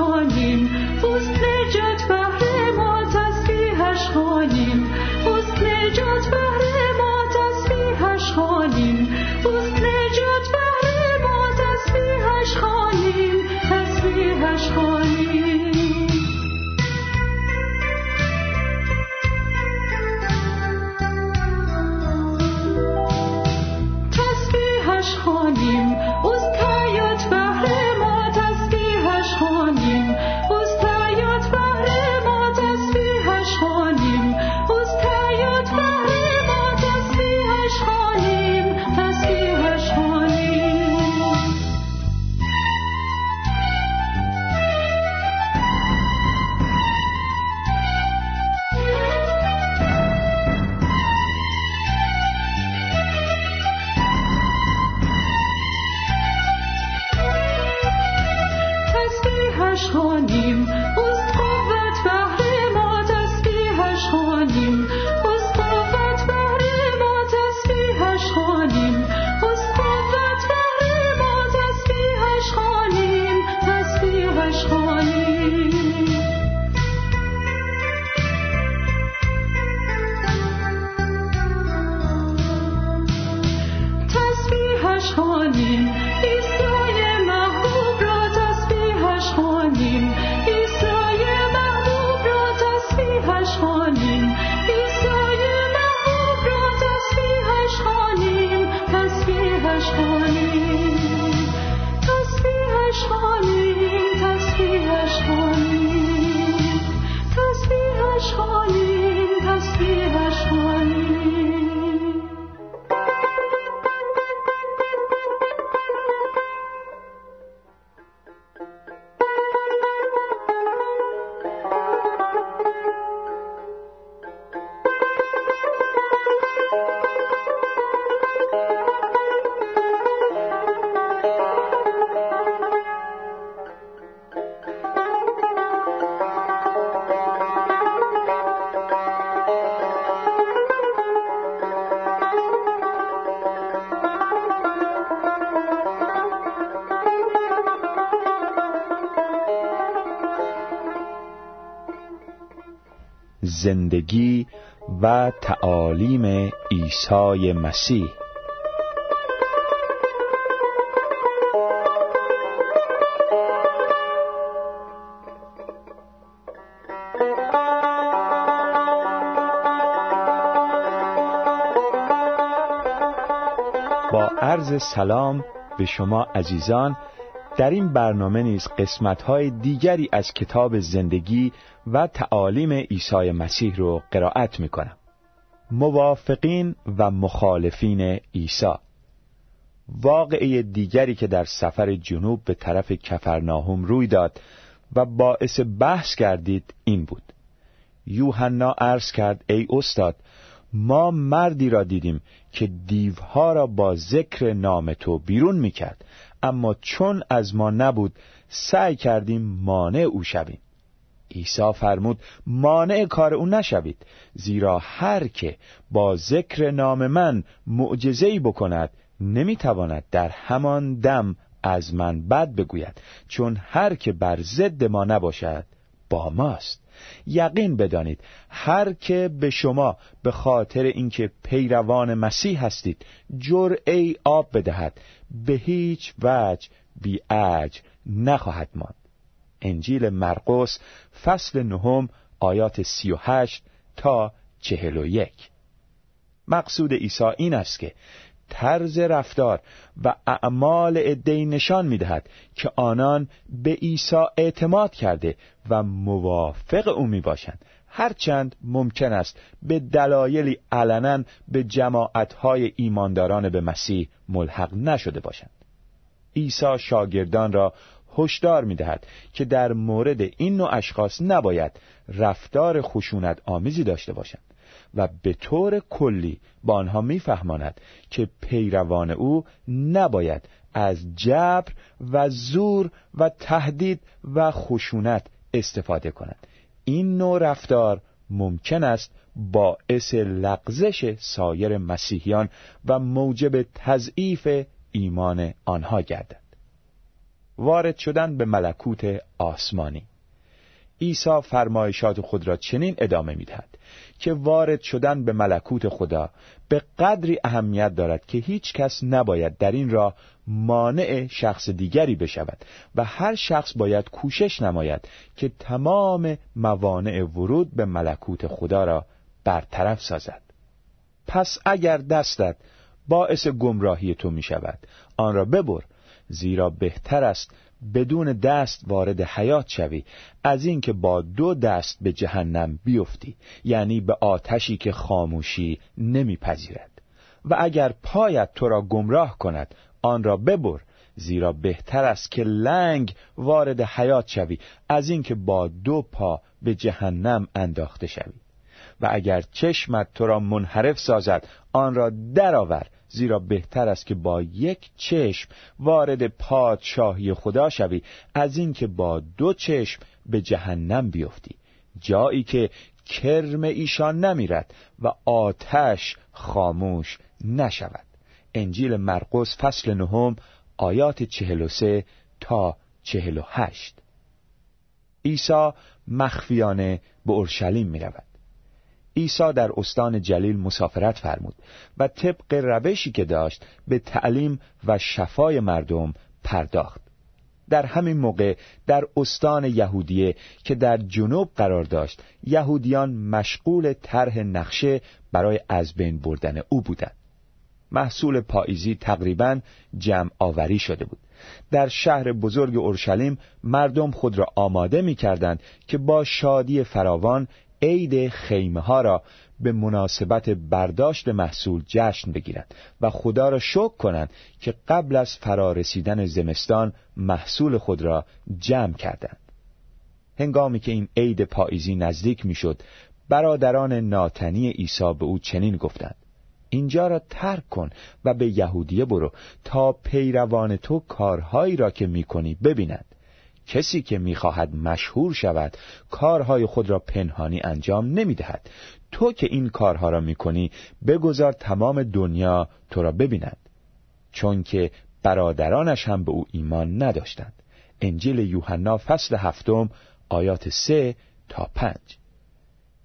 کنیم. حسن زندگی و تعالیم عیسی مسیح. با عرض سلام به شما عزیزان در این برنامه نیز قسمت‌های دیگری از کتاب زندگی و تعالیم عیسی مسیح رو قرائت می‌کنم. موافقین و مخالفین عیسی. واقعه دیگری که در سفر جنوب به طرف کفرناهم روی داد و باعث بحث گردید این بود. یوحنا عرض کرد ای استاد ما مردی را دیدیم که دیوها را با ذکر نام تو بیرون می‌کرد اما چون از ما نبود سعی کردیم مانع او شویم. عیسی فرمود مانع کار او نشوید زیرا هر که با ذکر نام من معجزه‌ای بکند نمی‌تواند در همان دم از من بد بگوید چون هر که بر ضد ما نباشد با ماست. یقین بدانید هر که به شما به خاطر اینکه پیروان مسیح هستید جرعه آب بدهد به هیچ وجه بی نخواهد ماند. انجیل مرقس فصل نهم آیات سی و هشت تا چهل و یک. مقصود عیسی این است که طرز رفتار و اعمال ادهی نشان می‌دهد که آنان به عیسی اعتماد کرده و موافق او می باشند هرچند ممکن است به دلایلی علنا به جماعتهای ایمانداران به مسیح ملحق نشده باشند. عیسی شاگردان را هشدار می‌دهد که در مورد این نوع اشخاص نباید رفتار خشونت آمیزی داشته باشند. و به طور کلی با آنها میفهماند که پیروان او نباید از جبر و زور و تهدید و خشونت استفاده کنند این نوع رفتار ممکن است باعث لغزش سایر مسیحیان و موجب تضعیف ایمان آنها گردد. وارد شدن به ملکوت آسمانی. عیسی فرمایشات خود را چنین ادامه می‌دهد که وارد شدن به ملکوت خدا به قدری اهمیت دارد که هیچ کس نباید در این راه مانع شخص دیگری بشود و هر شخص باید کوشش نماید که تمام موانع ورود به ملکوت خدا را برطرف سازد. پس اگر دستت باعث گمراهی تو می شود آن را ببر زیرا بهتر است بدون دست وارد حیات شوی از اینکه با دو دست به جهنم بیفتی یعنی به آتشی که خاموشی نمیپذیرد. و اگر پایت تو را گمراه کند آن را ببر زیرا بهتر است که لنگ وارد حیات شوی از اینکه با دو پا به جهنم انداخته شوی. و اگر چشمت تو را منحرف سازد آن را درآور زیرا بهتر است که با یک چشم وارد پادشاهی خدا شوی از اینکه با دو چشم به جهنم بیفتی. جایی که کرم ایشان نمیرد و آتش خاموش نشود. انجیل مرقس فصل نهم آیات چهل و سه تا چهل و هشت. عیسی مخفیانه به اورشلیم می رود عیسی در استان جلیل مسافرت فرمود و طبق روشی که داشت به تعلیم و شفای مردم پرداخت. در همین موقع در استان یهودیه که در جنوب قرار داشت یهودیان مشغول طرح نقشه برای از بین بردن او بودند. محصول پاییزی تقریبا جمع آوری شده بود. در شهر بزرگ اورشلیم مردم خود را آماده می کردند که با شادی فراوان عید خیمه ها را به مناسبت برداشت محصول جشن بگیرند و خدا را شکر کنند که قبل از فرارسیدن زمستان محصول خود را جمع کردند. هنگامی که این عید پاییزی نزدیک می‌شد برادران ناتنی عیسی به او چنین گفتند. اینجا را ترک کن و به یهودیه برو تا پیروان تو کارهایی را که می‌کنی ببینند کسی که می‌خواهد مشهور شود کارهای خود را پنهانی انجام نمی‌دهد. تو که این کارها را می‌کنی بگذار تمام دنیا تو را ببیند. چون که برادرانش هم به او ایمان نداشتند. انجیل یوحنا فصل هفتم آیات سه تا پنج.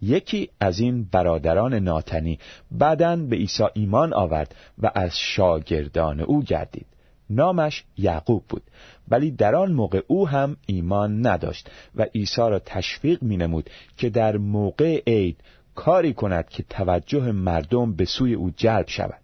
یکی از این برادران ناتنی بعدا به عیسی ایمان آورد و از شاگردان او گردید. نامش یعقوب بود. ولی در آن موقع او هم ایمان نداشت و عیسی را تشویق می نمود که در موقع عید کاری کند که توجه مردم به سوی او جلب شود.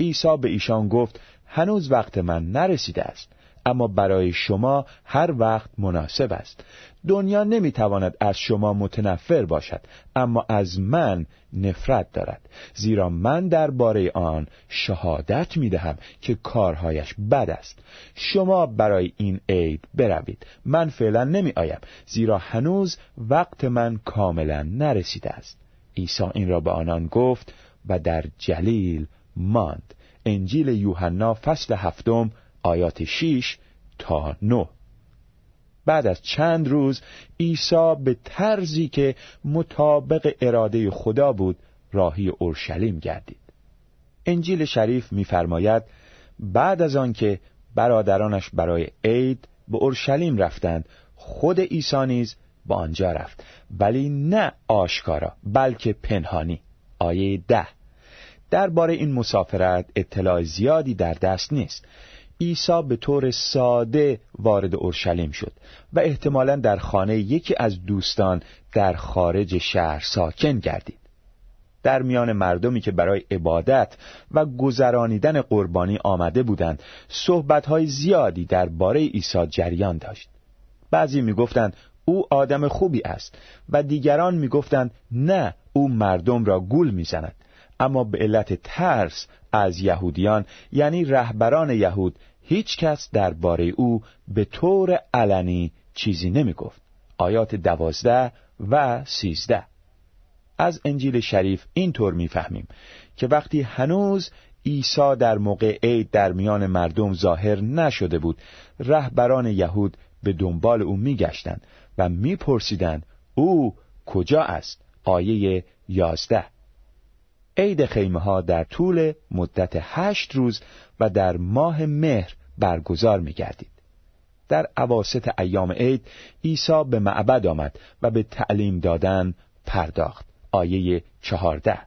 عیسی به ایشان گفت هنوز وقت من نرسیده است. اما برای شما هر وقت مناسب است. دنیا نمی‌تواند از شما متنفر باشد اما از من نفرت دارد. زیرا من درباره آن شهادت می‌دهم که کارهایش بد است. شما برای این عید بروید. من فعلا نمی آیم زیرا هنوز وقت من کاملا نرسیده است. عیسی این را به آنان گفت و در جلیل ماند. انجیل یوحنا فصل هفتم آیات 6 تا 9 بعد از چند روز عیسی به طرزی که مطابق اراده خدا بود راهی اورشلیم گردید. انجیل شریف می‌فرماید بعد از آنکه برادرانش برای عید به اورشلیم رفتند خود عیسی نیز به آنجا رفت. ولی نه آشکارا بلکه پنهانی. آیه ده. درباره این مسافرت اطلاع زیادی در دست نیست. عیسی به طور ساده وارد اورشلیم شد و احتمالا در خانه یکی از دوستان در خارج شهر ساکن گردید. در میان مردمی که برای عبادت و گذرانیدن قربانی آمده بودند صحبتهای زیادی درباره عیسی جریان داشت. بعضی می‌گفتند او آدم خوبی است و دیگران می‌گفتند نه او مردم را گول می‌زند. اما به علت ترس از یهودیان یعنی رهبران یهود هیچ کس درباره او به طور علنی چیزی نمی گفت. آیات دوازده و سیزده. از انجیل شریف اینطور می‌فهمیم که وقتی هنوز عیسی در موقع عید در میان مردم ظاهر نشده بود رهبران یهود به دنبال او میگشتند و میپرسیدند او کجا است؟ آیه یازده. عید خیمه ها در طول مدت هشت روز و در ماه مهر برگزار می گردید. در عواست ایام عید عیسی به معبد آمد و به تعلیم دادن پرداخت. آیه چهارده.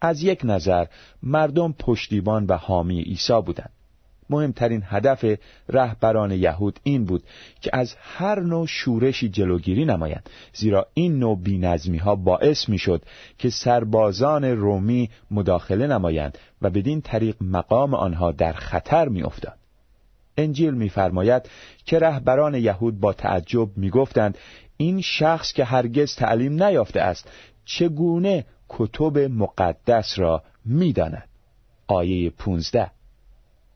از یک نظر مردم پشتیبان و حامی عیسی بودند. مهمترین هدف رهبران یهود این بود که از هر نوع شورشی جلوگیری نمایند زیرا این نوع بینظمی ها باعث می شد که سربازان رومی مداخله نمایند و بدین طریق مقام آنها در خطر می افتاد. انجیل میفرماید که رهبران یهود با تعجب می‌گفتند این شخص که هرگز تعلیم نیافته است چگونه کتب مقدس را می‌داند آیه 15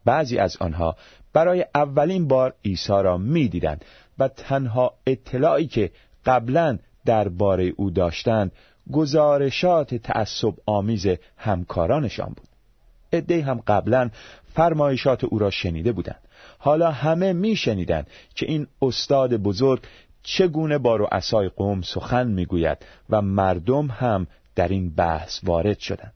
بعضی از آنها برای اولین بار عیسی را می‌دیدند و تنها اطلاعی که قبلا درباره او داشتند گزارشات تعصب آمیز همکارانشان بود. عده هم قبلا فرمایشات او را شنیده بودند. حالا همه میشنیدند که این استاد بزرگ چگونه با رؤسای قوم سخن می‌گوید و مردم هم در این بحث وارد شدند.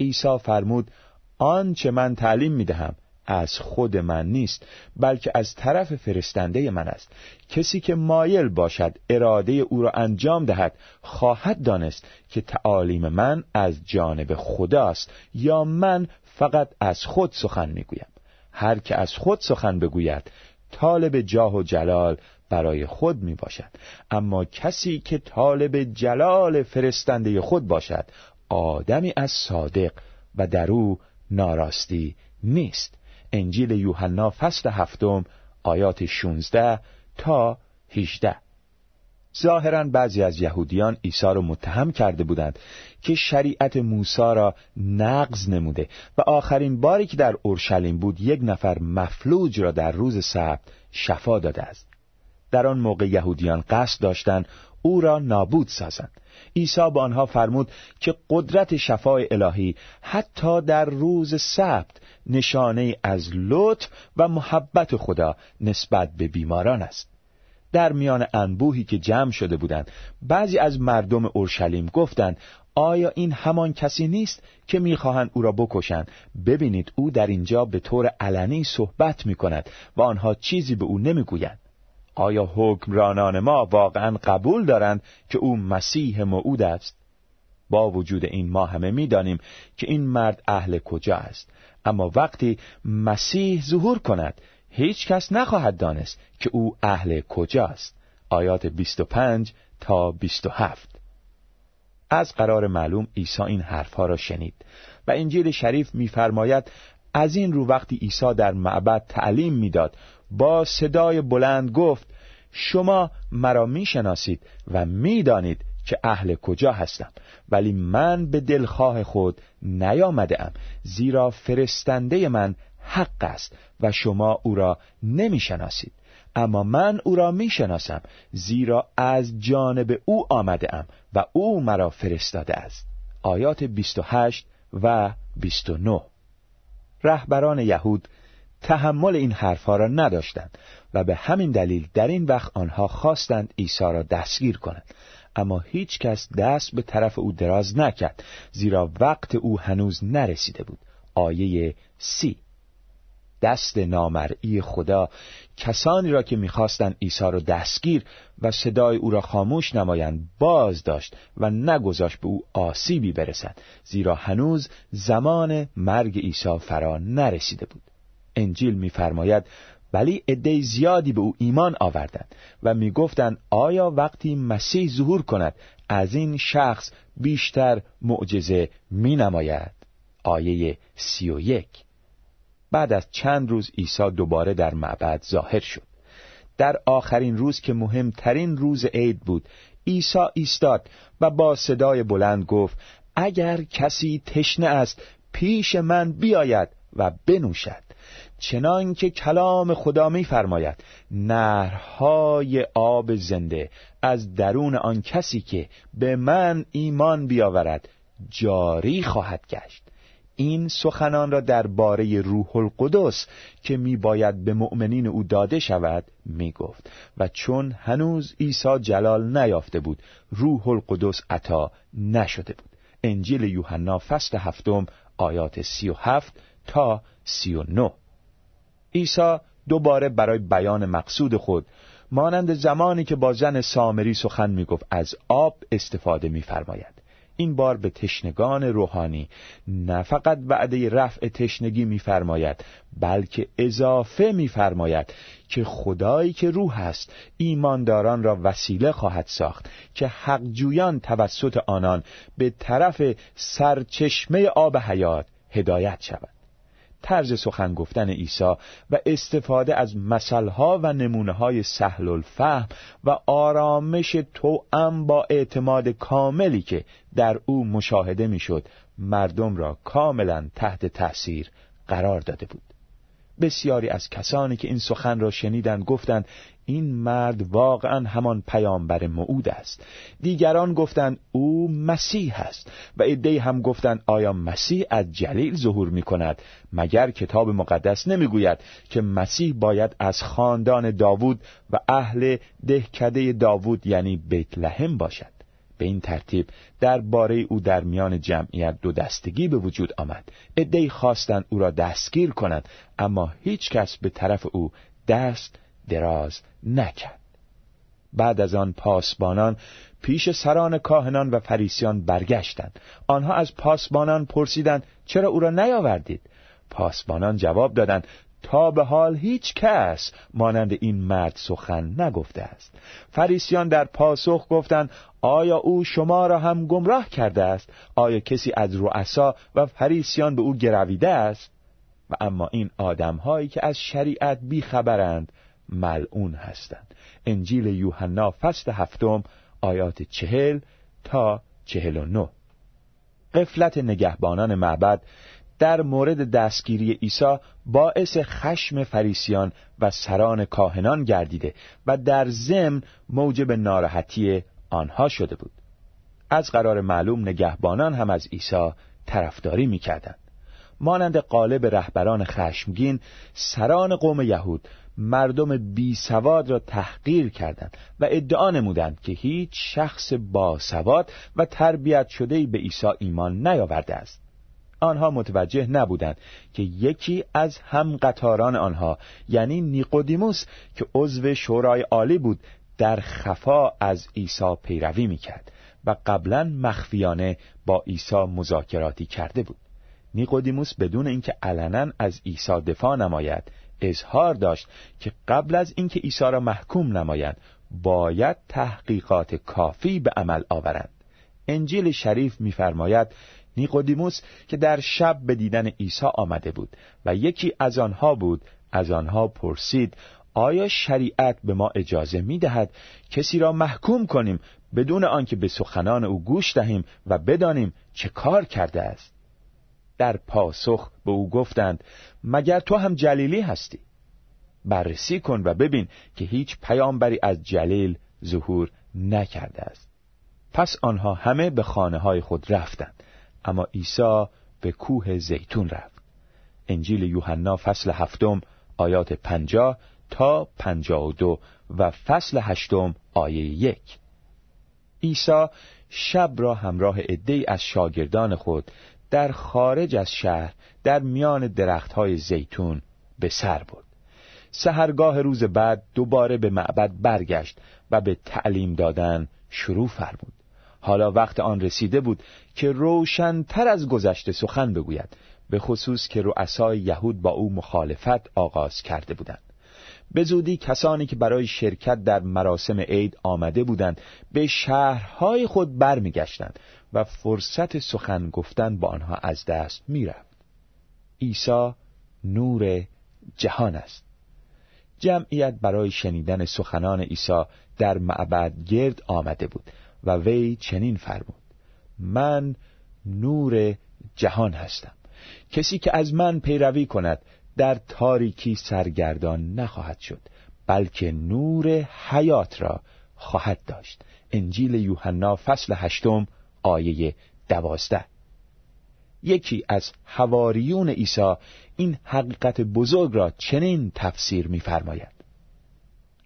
عیسی فرمود آنچه من تعلیم می‌دهم از خود من نیست بلکه از طرف فرستنده من است. کسی که مایل باشد اراده او را انجام دهد خواهد دانست که تعالیم من از جانب خداست یا من فقط از خود سخن می‌گویم. هر که از خود سخن بگوید طالب جاه و جلال برای خود می باشد اما کسی که طالب جلال فرستنده خود باشد آدمی از صادق و در او ناراستی نیست. انجیل یوحنا فصل هفتم آیات 16 تا 18 ظاهرا بعضی از یهودیان عیسی را متهم کرده بودند که شریعت موسی را نقض نموده و آخرین باری که در اورشلیم بود یک نفر مفلوج را در روز سبت شفا داده است. در آن موقع یهودیان قصد داشتند او را نابود سازند. عیسی به آنها فرمود که قدرت شفای الهی حتی در روز سبت نشانه از لطف و محبت خدا نسبت به بیماران است. در میان انبوهی که جمع شده بودند بعضی از مردم اورشلیم گفتند آیا این همان کسی نیست که می‌خواهند او را بکشند؟ ببینید او در اینجا به طور علنی صحبت می کند و آنها چیزی به او نمی‌گویند. آیا حکمرانان ما واقعا قبول دارند که او مسیح موعود است؟ با وجود این ما همه می‌دانیم که این مرد اهل کجا است. اما وقتی مسیح ظهور کند هیچ کس نخواهد دانست که او اهل کجاست آیات 25 تا 27 از قرار معلوم عیسی این حرفها را شنید و انجیل شریف می‌فرماید از این رو وقتی عیسی در معبد تعلیم می‌داد با صدای بلند گفت شما مرا می‌شناسید و می‌دانید که اهل کجا هستم ولی من به دلخواه خود نیامده ام زیرا فرستنده من حق است و شما او را نمی‌شناسید. اما من او را می‌شناسم زیرا از جانب او آمده ام و او مرا فرستاده است. آیات 28 و 29 رهبران یهود تحمل این حرفها را نداشتند و به همین دلیل در این وقت آنها خواستند عیسی را دستگیر کنند. اما هیچ کس دست به طرف او دراز نکرد زیرا وقت او هنوز نرسیده بود. آیه سی. دست نامرئی خدا کسانی را که می‌خواستند عیسی را دستگیر و صدای او را خاموش نمایند باز داشت و نگذاشت به او آسیبی برسد زیرا هنوز زمان مرگ عیسی فرا نرسیده بود. انجیل میفرماید ولی عده زیادی به او ایمان آوردند و می‌گفتند آیا وقتی مسیح ظهور کند از این شخص بیشتر معجزه می نماید آیه سی و یک. بعد از چند روز عیسی دوباره در معبد ظاهر شد. در آخرین روز که مهمترین روز عید بود عیسی ایستاد و با صدای بلند گفت اگر کسی تشنه است پیش من بیاید و بنوشد. چنان که کلام خدا میفرماید نهرهای آب زنده از درون آن کسی که به من ایمان بیاورد جاری خواهد گشت. این سخنان را درباره روح القدس که میباید به مؤمنین او داده شود می‌گفت. و چون هنوز عیسی جلال نیافته بود روح القدس عطا نشده بود. انجیل یوحنا فصل هفتم آیات سی و هفت تا سی و نو عیسی دوباره برای بیان مقصود خود مانند زمانی که با زن سامری سخن می‌گفت از آب استفاده میفرماید. این بار به تشنگان روحانی نه فقط وعده رفع تشنگی میفرماید بلکه اضافه میفرماید که خدایی که روح است ایمانداران را وسیله خواهد ساخت که حقجویان توسط آنان به طرف سرچشمه آب حیات هدایت شود. طرز سخن گفتن عیسی و استفاده از مثلها و نمونه های سهل الفهم و آرامش توأم با اعتماد کاملی که در او مشاهده می‌شد مردم را کاملا تحت تأثیر قرار داده بود. بسیاری از کسانی که این سخن را شنیدند گفتند این مرد واقعا همان پیامبر موعود است. دیگران گفتند او مسیح است و عدهای هم گفتند آیا مسیح از جلیل ظهور می کند مگر کتاب مقدس نمی‌گوید که مسیح باید از خاندان داوود و اهل دهکده داوود یعنی بیت لحم باشد؟ به این ترتیب درباره او در میان جمعیت دو دستگی به وجود آمد. عدهای خواستند او را دستگیر کنند اما هیچ کس به طرف او دست دراز نکرد. بعد از آن پاسبانان پیش سران کاهنان و فریسیان برگشتند. آنها از پاسبانان پرسیدند چرا او را نیاوردید؟ پاسبانان جواب دادند تا به حال هیچ کس مانند این مرد سخن نگفته است. فریسیان در پاسخ گفتند آیا او شما را هم گمراه کرده است؟ آیا کسی از رؤسا و فریسیان به او گرویده است؟ و اما این آدمهایی که از شریعت بیخبرند ملعون هستند. انجیل یوحنا فصل هفتم آیات چهل تا چهل و نو قفلت نگهبانان معبد در مورد دستگیری عیسی باعث خشم فریسیان و سران کاهنان گردیده و در ضمن موجب ناراحتی آنها شده بود. از قرار معلوم نگهبانان هم از عیسی طرفداری می‌کردند. مانند قالب رهبران خشمگین سران قوم یهود مردم بی سواد را تحقیر کردند و ادعا نمودند که هیچ شخص باسواد و تربیت شده به عیسی ایمان نیاورده است. آنها متوجه نبودند که یکی از هم قطاران آنها یعنی نیقودیموس که عضو شورای عالی بود در خفا از عیسی پیروی می‌کرد و قبلا مخفیانه با عیسی مذاکراتی کرده بود. نیقودیموس بدون اینکه علنا از عیسی دفاع نماید اظهار داشت که قبل از اینکه عیسی را محکوم نمایند باید تحقیقات کافی به عمل آورند. انجیل شریف می‌فرماید نیقودیموس که در شب به دیدن عیسی آمده بود و یکی از آنها بود از آنها پرسید آیا شریعت به ما اجازه می دهد کسی را محکوم کنیم بدون آنکه به سخنان او گوش دهیم و بدانیم چه کار کرده است؟ در پاسخ به او گفتند مگر تو هم جلیلی هستی؟ بررسی کن و ببین که هیچ پیامبری از جلیل ظهور نکرده است. پس آنها همه به خانه های خود رفتند اما عیسی به کوه زیتون رفت. انجیل یوحنا فصل هفتم آیات پنجاه تا پنجاه و دو و فصل هشتم آیه یک. عیسی شب را همراه عدهای از شاگردان خود در خارج از شهر در میان درختهای زیتون به سر برد. سهرگاه روز بعد دوباره به معبد برگشت و به تعلیم دادن شروع فرمود. حالا وقت آن رسیده بود که روشنتر از گذشته سخن بگوید به خصوص که رؤسای یهود با او مخالفت آغاز کرده بودند. به زودی کسانی که برای شرکت در مراسم عید آمده بودند به شهرهای خود برمیگشتند و فرصت سخن گفتن با آنها از دست می‌رفت. عیسی نور جهان است. جمعیت برای شنیدن سخنان عیسی در معبد گرد آمده بود و وی چنین فرمود. من نور جهان هستم. کسی که از من پیروی کند در تاریکی سرگردان نخواهد شد بلکه نور حیات را خواهد داشت. انجیل یوحنا فصل هشتم آیه دوازده. یکی از حواریون عیسی این حقیقت بزرگ را چنین تفسیر می‌فرماید.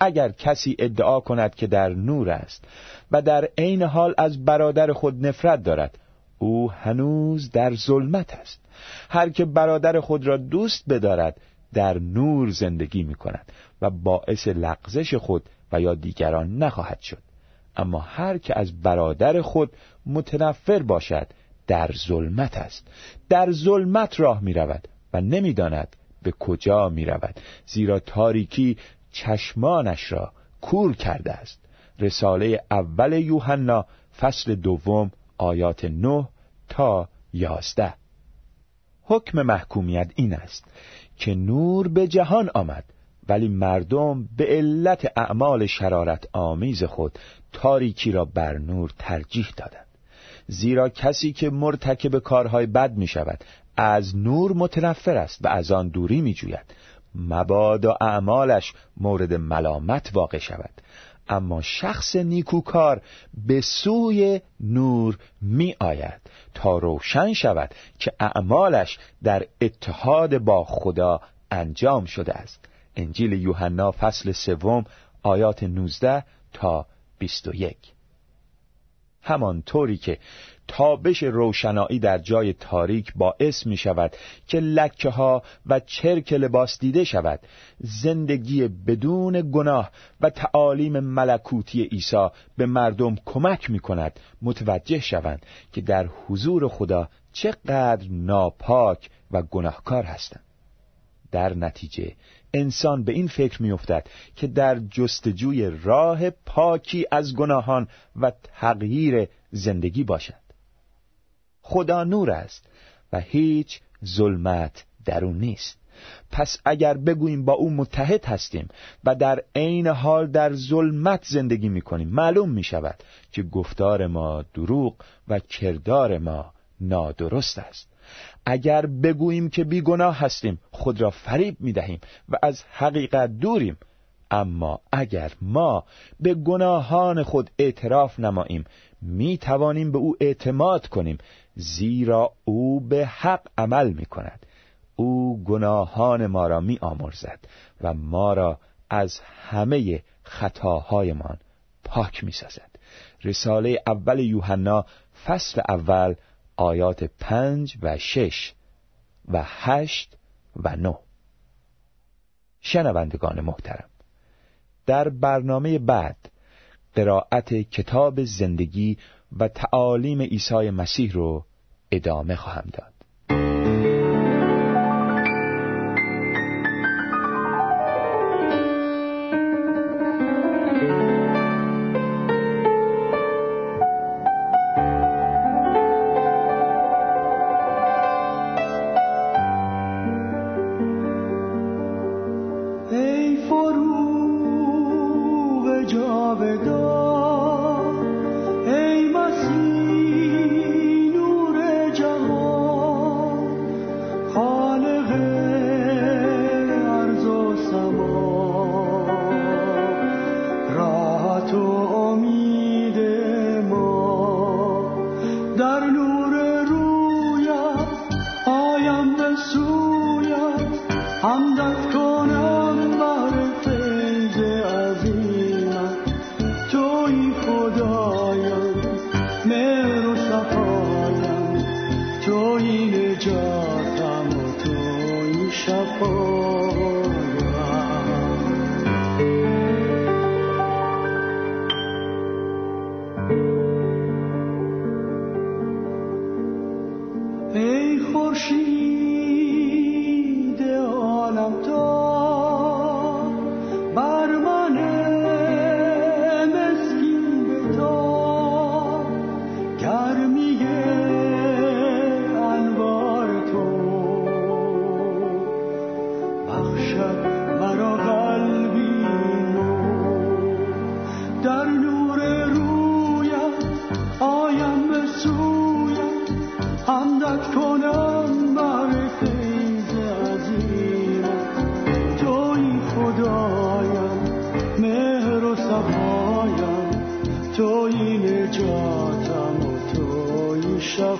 اگر کسی ادعا کند که در نور است و در عین حال از برادر خود نفرت دارد او هنوز در ظلمت است. هر که برادر خود را دوست بدارد در نور زندگی می کند و باعث لغزش خود و یا دیگران نخواهد شد. اما هر که از برادر خود متنفر باشد در ظلمت است. در ظلمت راه می رود و نمی‌داند به کجا می رود زیرا تاریکی چشمانش را کور کرده است. رساله اول یوحنا فصل دوم آیات نه تا یازده. حکم محکومیت این است که نور به جهان آمد ولی مردم به علت اعمال شرارت آمیز خود تاریکی را بر نور ترجیح دادند. زیرا کسی که مرتکب کارهای بد می شود از نور متنفر است و از آن دوری می جوید مبادا اعمالش مورد ملامت واقع شود. اما شخص نیکوکار به سوی نور می آید تا روشن شود که اعمالش در اتحاد با خدا انجام شده است. انجیل یوحنا فصل سوم آیات 19 تا 21 همانطوری که تابش روشنایی در جای تاریک باعث می شود که لکه ها و چرک لباس دیده شود زندگی بدون گناه و تعالیم ملکوتی عیسی به مردم کمک می کند متوجه شوند که در حضور خدا چقدر ناپاک و گناهکار هستند. در نتیجه انسان به این فکر میافتد که در جستجوی راه پاکی از گناهان و تغییر زندگی باشد. خدا نور است و هیچ ظلمت در او نیست. پس اگر بگوییم با او متحد هستیم و در عین حال در ظلمت زندگی می کنیم معلوم می شود که گفتار ما دروغ و کردار ما نادرست است. اگر بگوییم که بیگناه هستیم خود را فریب می دهیم و از حقیقت دوریم. اما اگر ما به گناهان خود اعتراف نماییم می توانیم به او اعتماد کنیم زیرا او به حق عمل می کند او گناهان ما را می آمرزد و ما را از همه خطاهایمان پاک می سازد رساله اول یوحنا فصل اول آیات پنج و شش و هشت و نه. شنوندگان محترم در برنامه بعد قرائت کتاب زندگی و تعالیم عیسی مسیح رو ادامه خواهم داد. جاتم و تو این شفا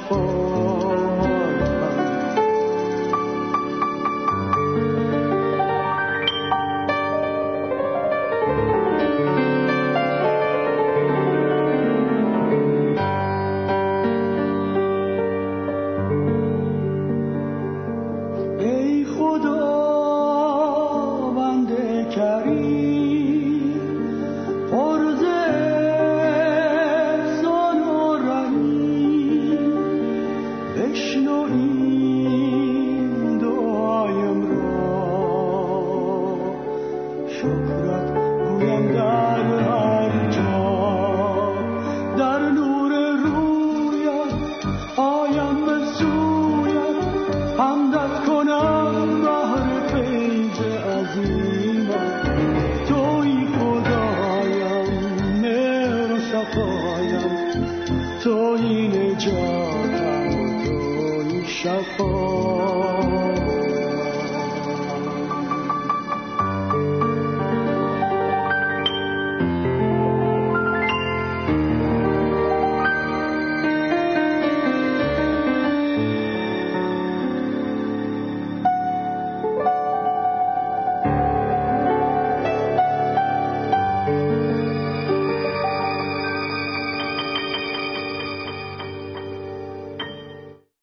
before.